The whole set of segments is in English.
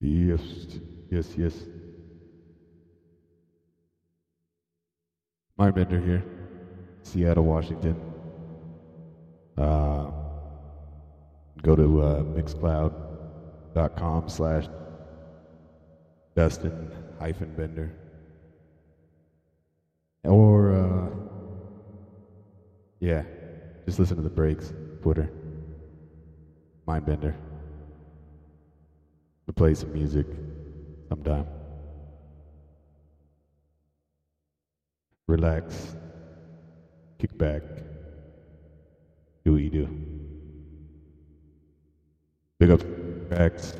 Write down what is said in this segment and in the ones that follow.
Yes, yes, yes. Mindbender here, Seattle, Washington. Uh, go to uh, mixcloud.com slash Dustin hyphen Bender. Or, uh, yeah, just listen to the breaks, Twitter. Mindbender. We'll play some music sometime. Relax. Kick back. Do what you do. Big up tracks.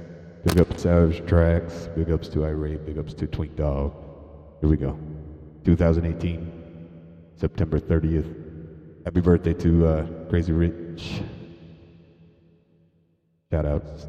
Big up Savage Tracks. Big ups to Irate. Big ups to Twink Dog. Here we go. 2018, September 30th. Happy birthday to uh, Crazy Rich. Shout outs.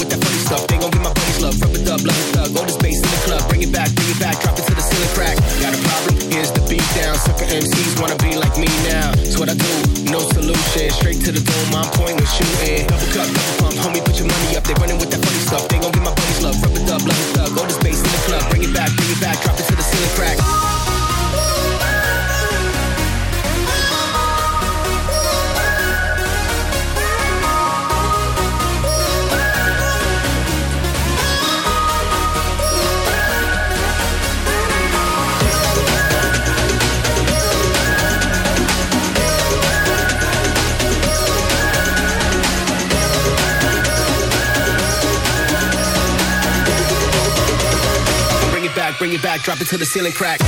With that funny stuff. They gon' get my buddies love. Rub it up, love it up. Go to space in the club, bring it back, bring it back, drop it to the ceiling crack. Got a problem? Here's the beat down. Sucker MCs wanna be like me now. That's what I do, no solution. Straight to the dome, I'm pointing, with shooting. Double cup, double pump, homie, put your money up. They running with that funny stuff. They gon' get my buddies love. Rub it up, love it up. Go to space in the club, bring it back, bring it back, drop it to the ceiling crack. Bring it back, drop it to the ceiling crack.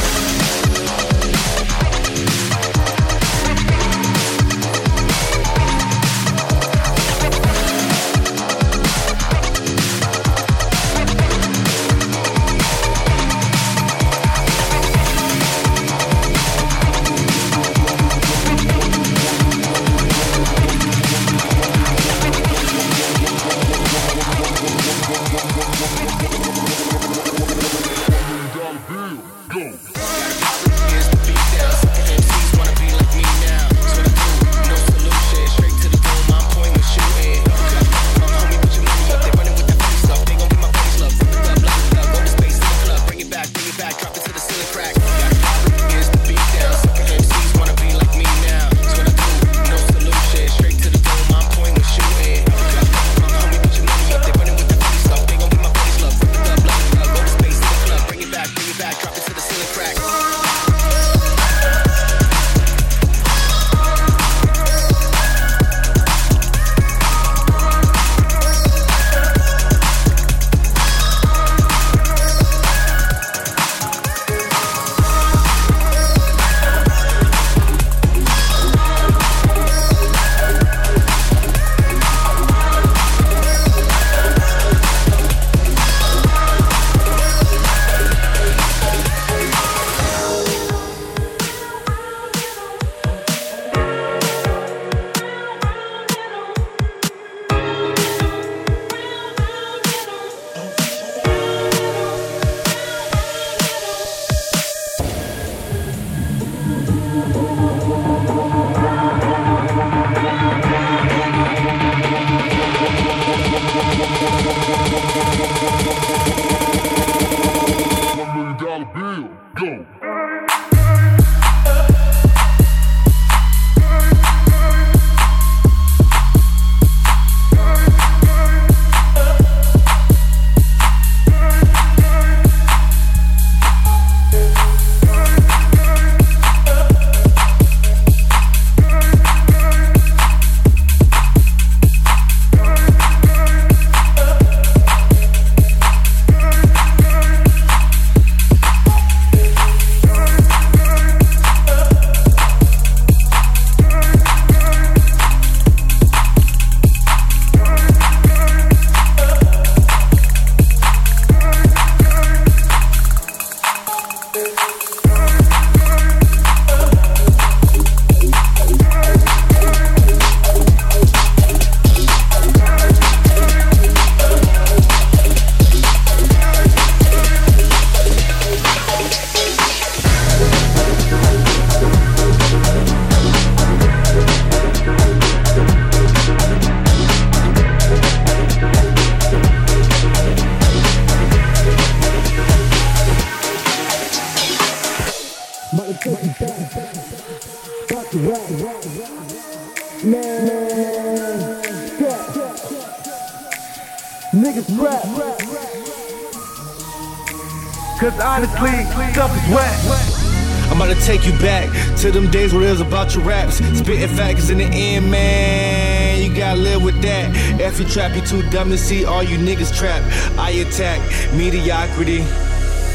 Take you back to them days where it was about your raps. Spitting facts in the end, man. You gotta live with that. If you trap, you too dumb to see all you niggas trap. I attack mediocrity.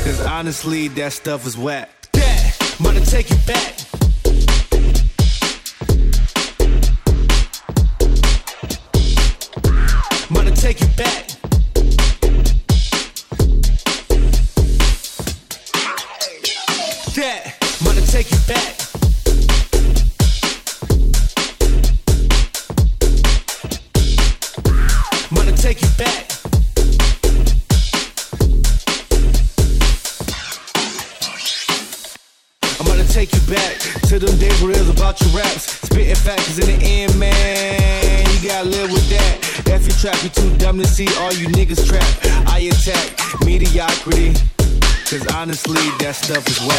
Cause honestly, that stuff is whack. I'm about to take you back. see all you niggas trapped. I attack mediocrity, cause honestly, that stuff is whack.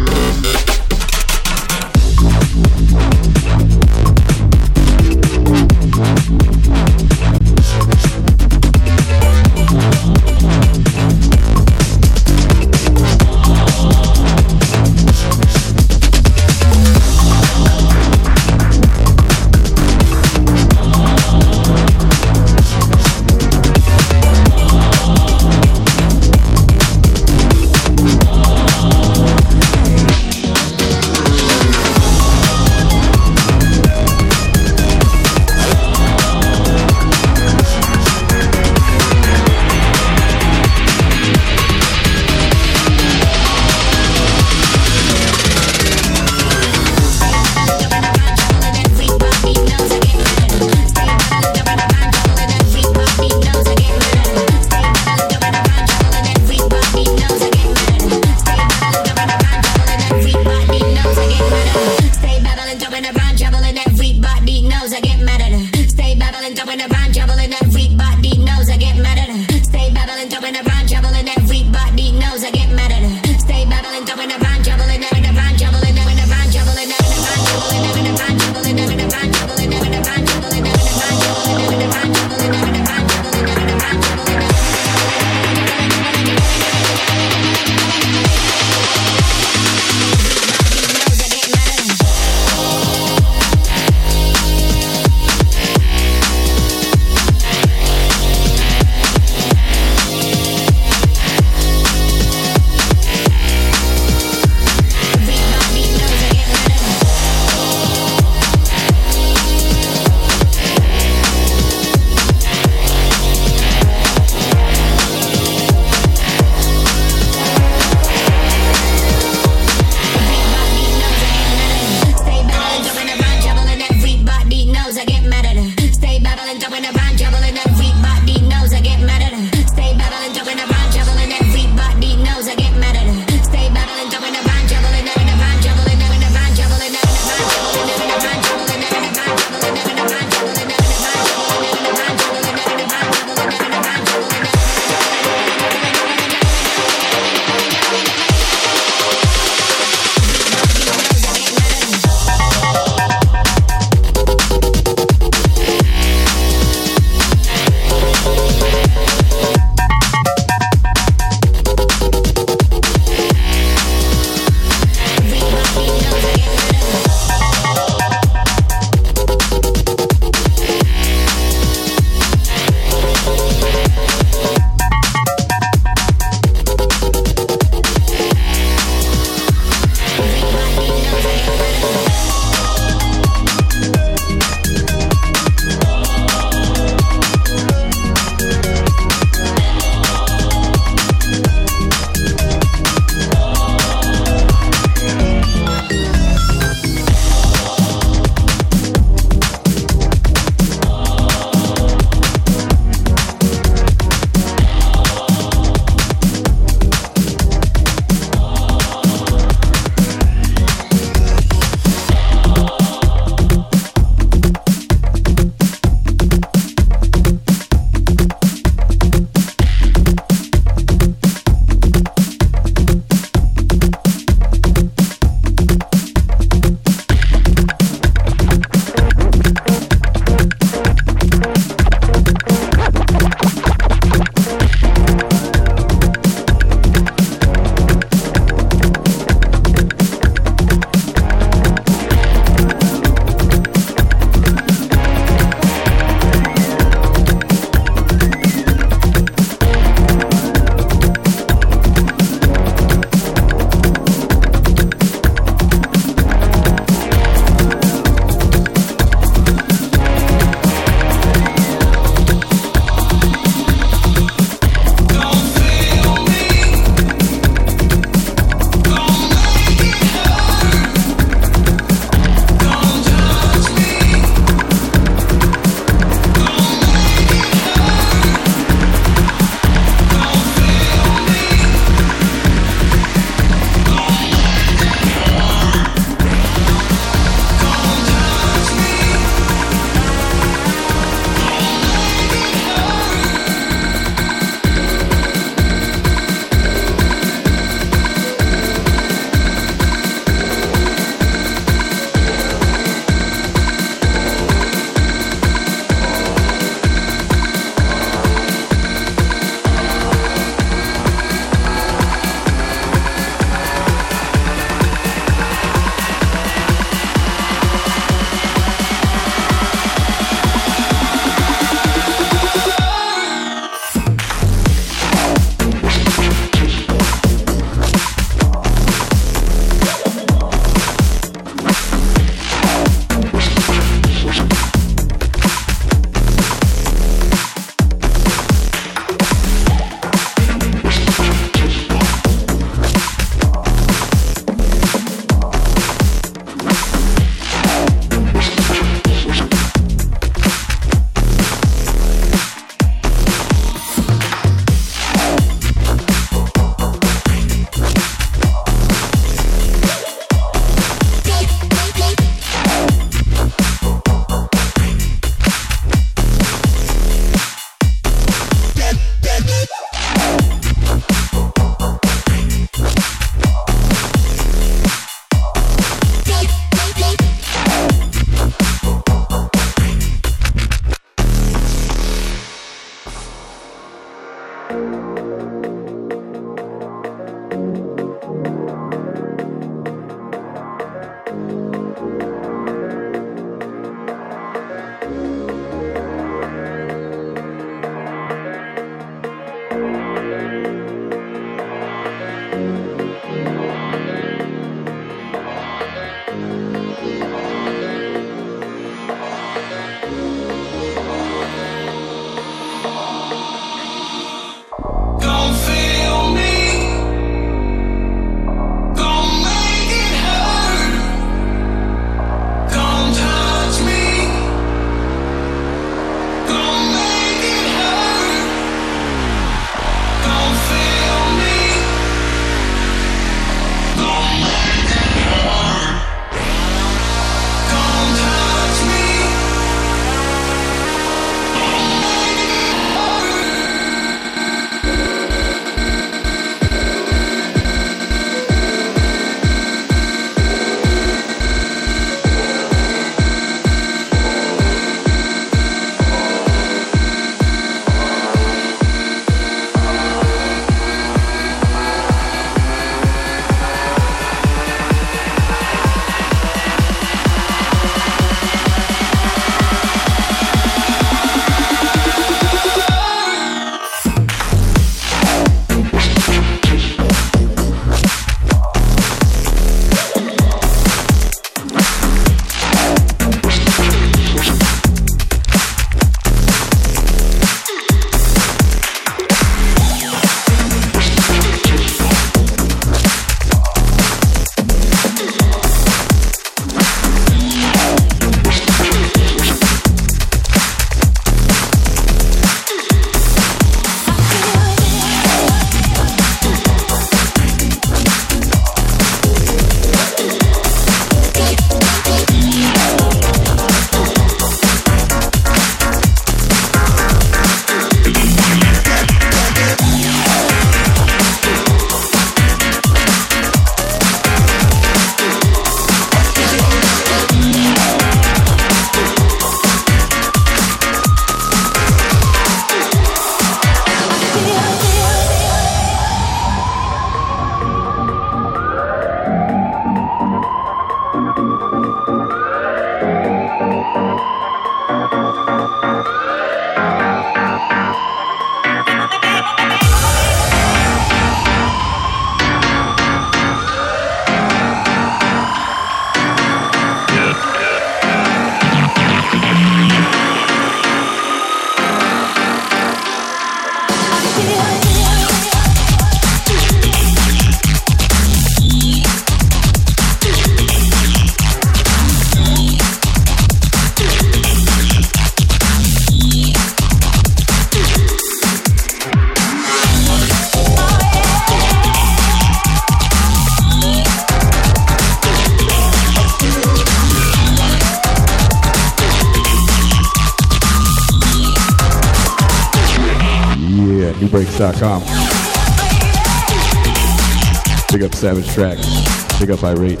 Big up Savage Tracks. Big up Irate.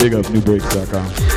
Big up Nubreaks.com.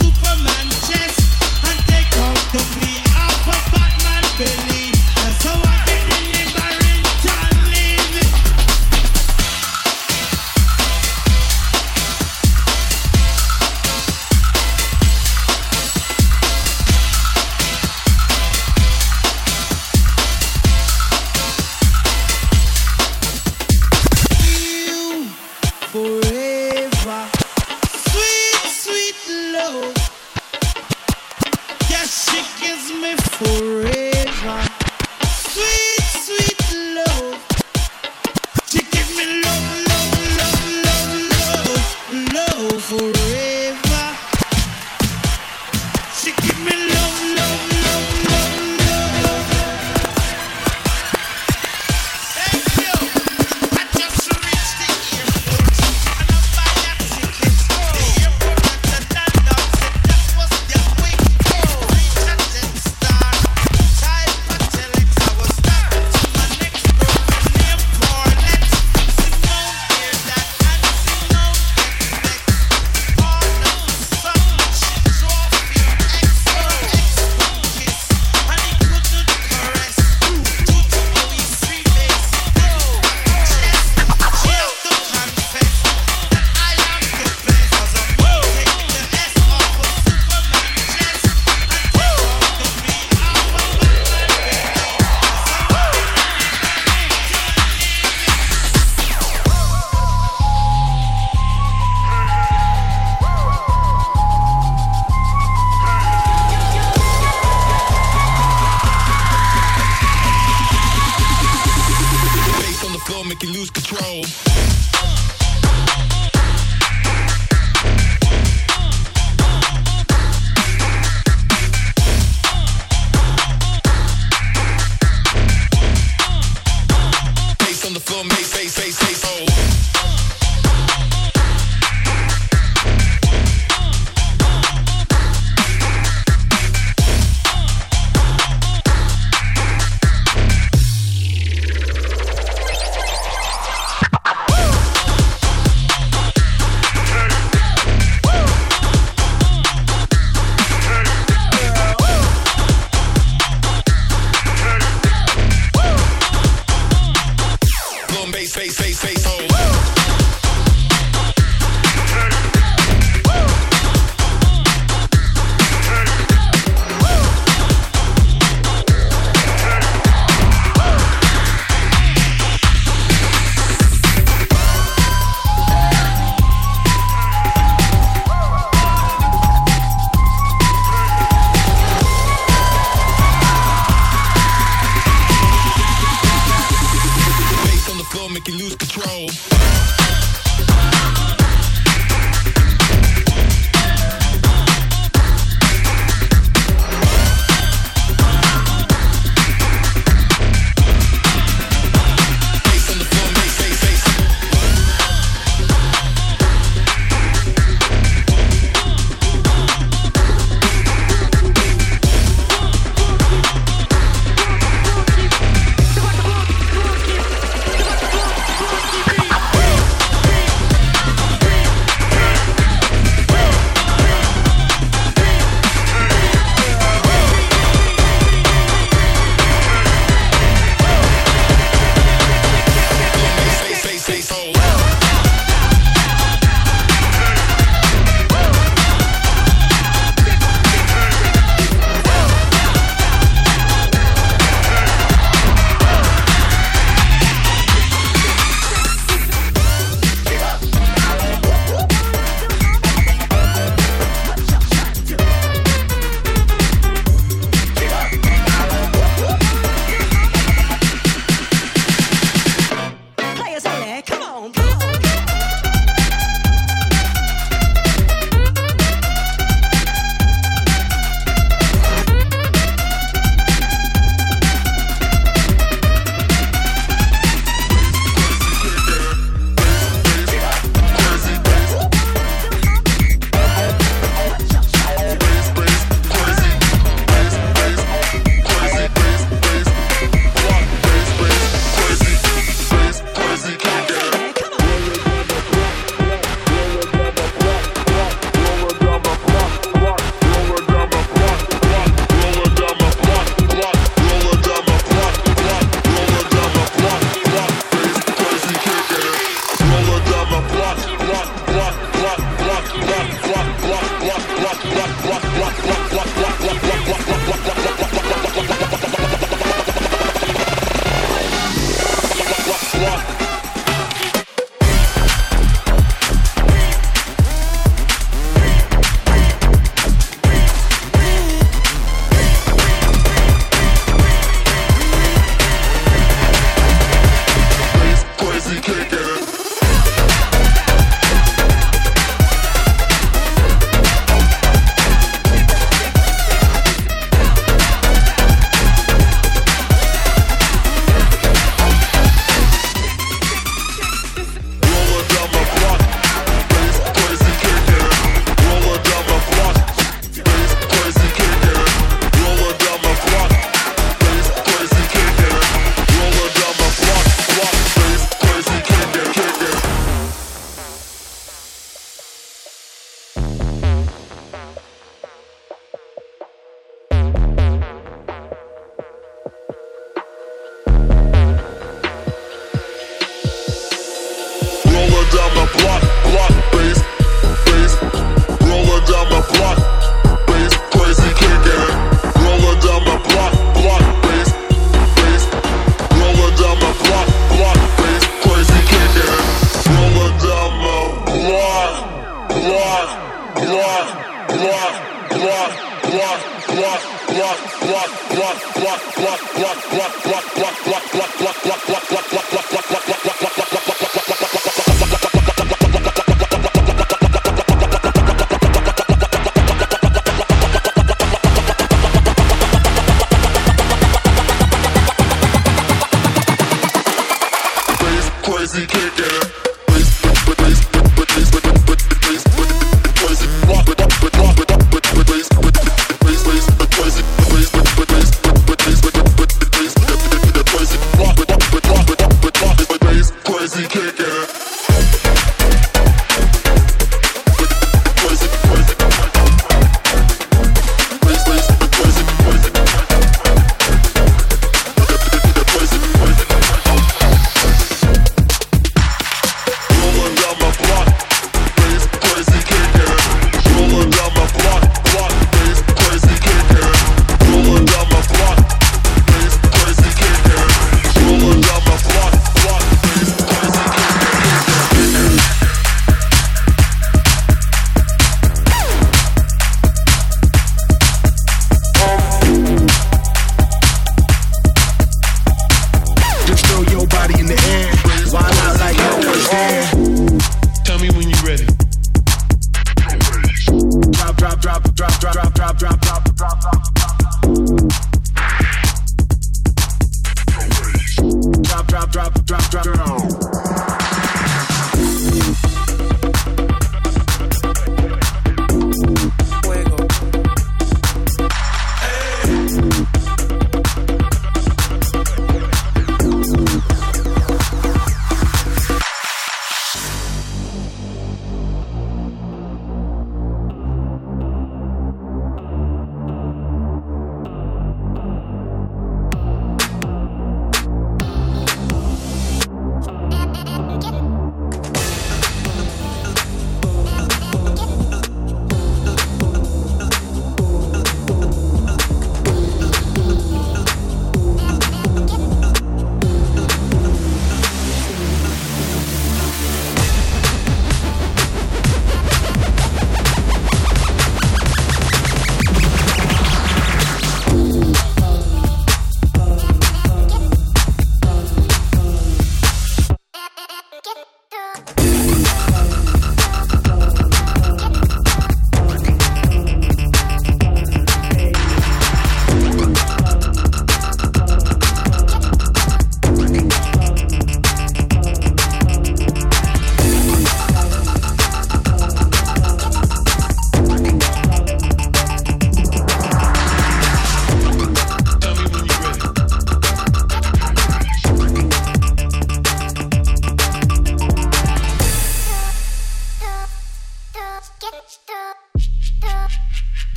Superman chest and take out the plea of Batman. That's how I get.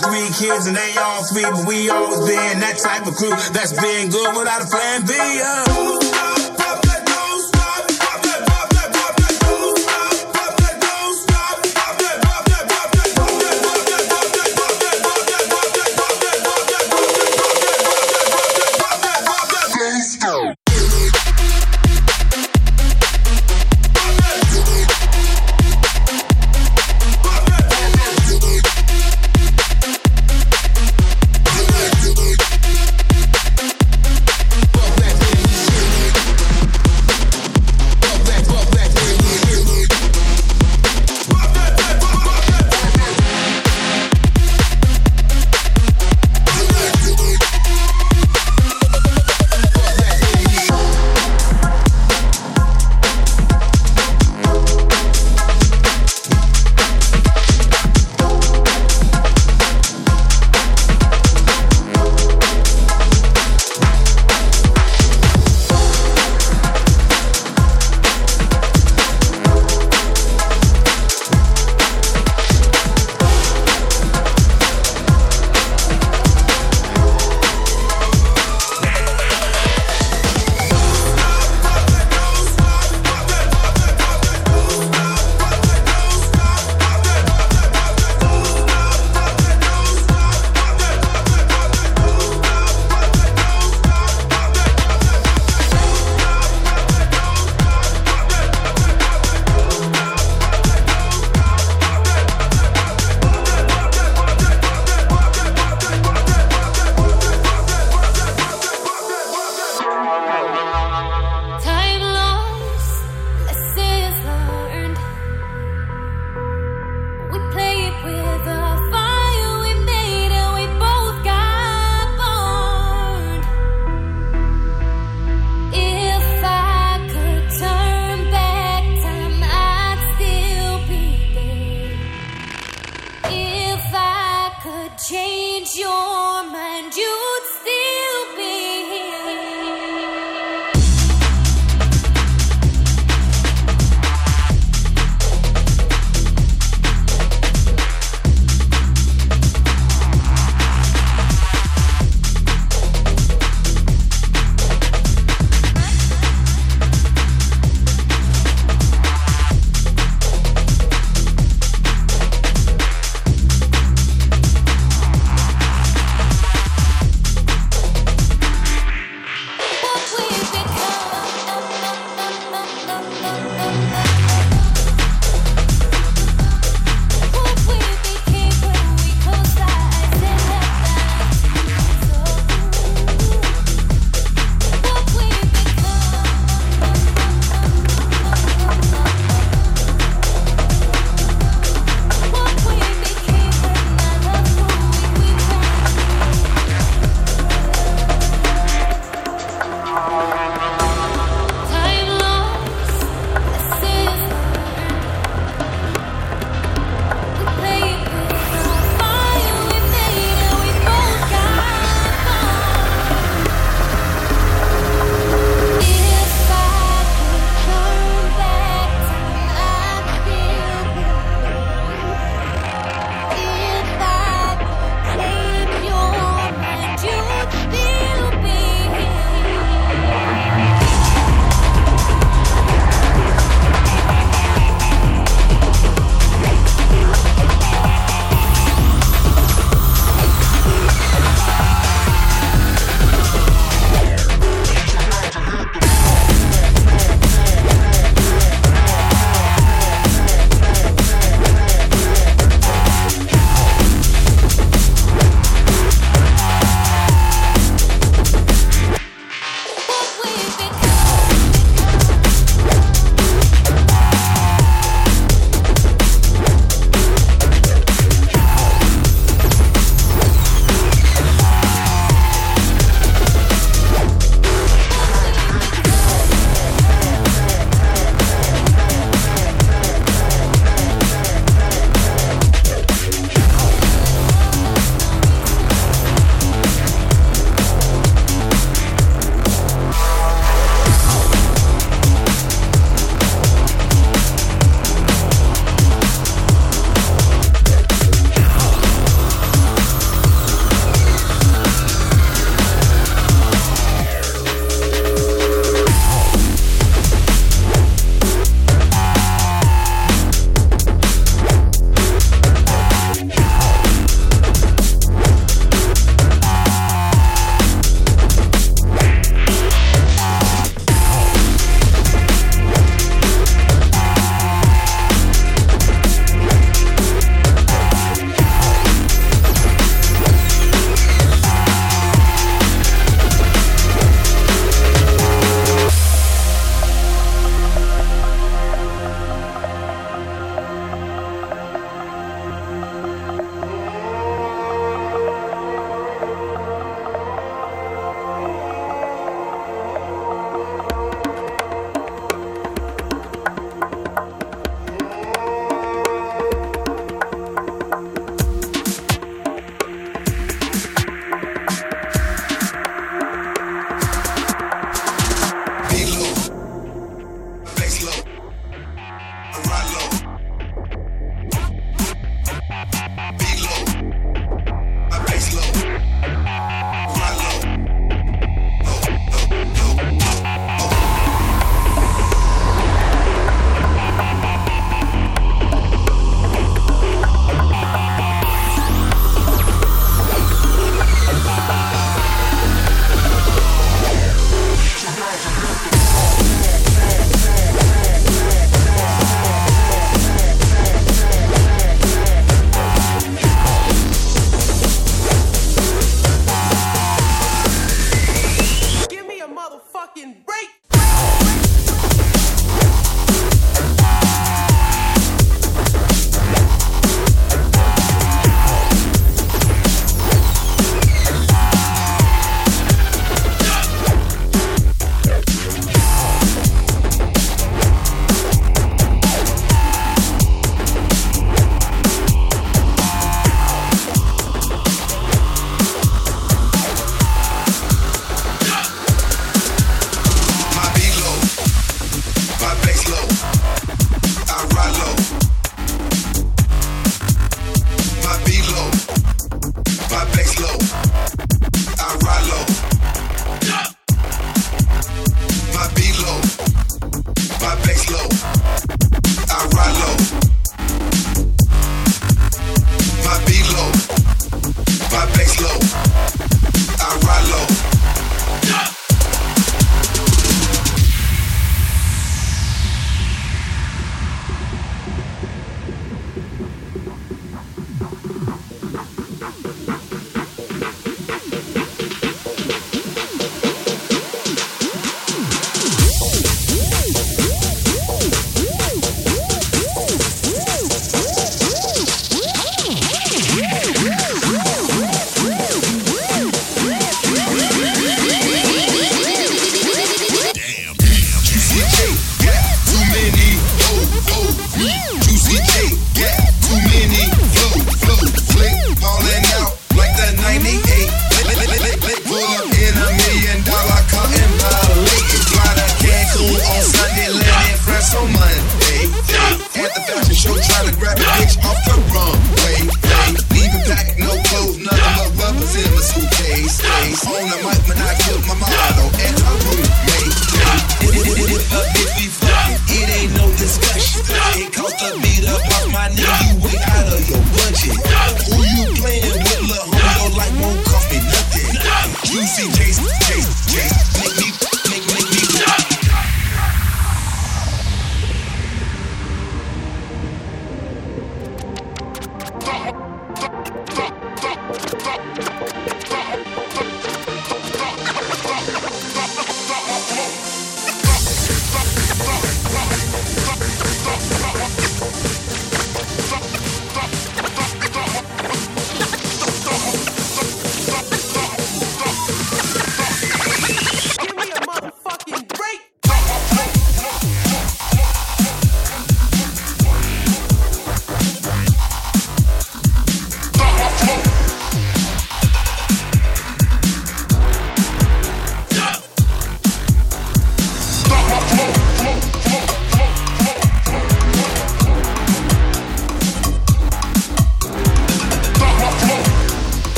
Three kids and they all free, but we always been that type of crew that's been good without a plan B. Uh.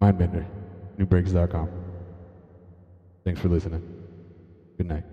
Mindbender, Nubreaks.com. Thanks for listening. Good night.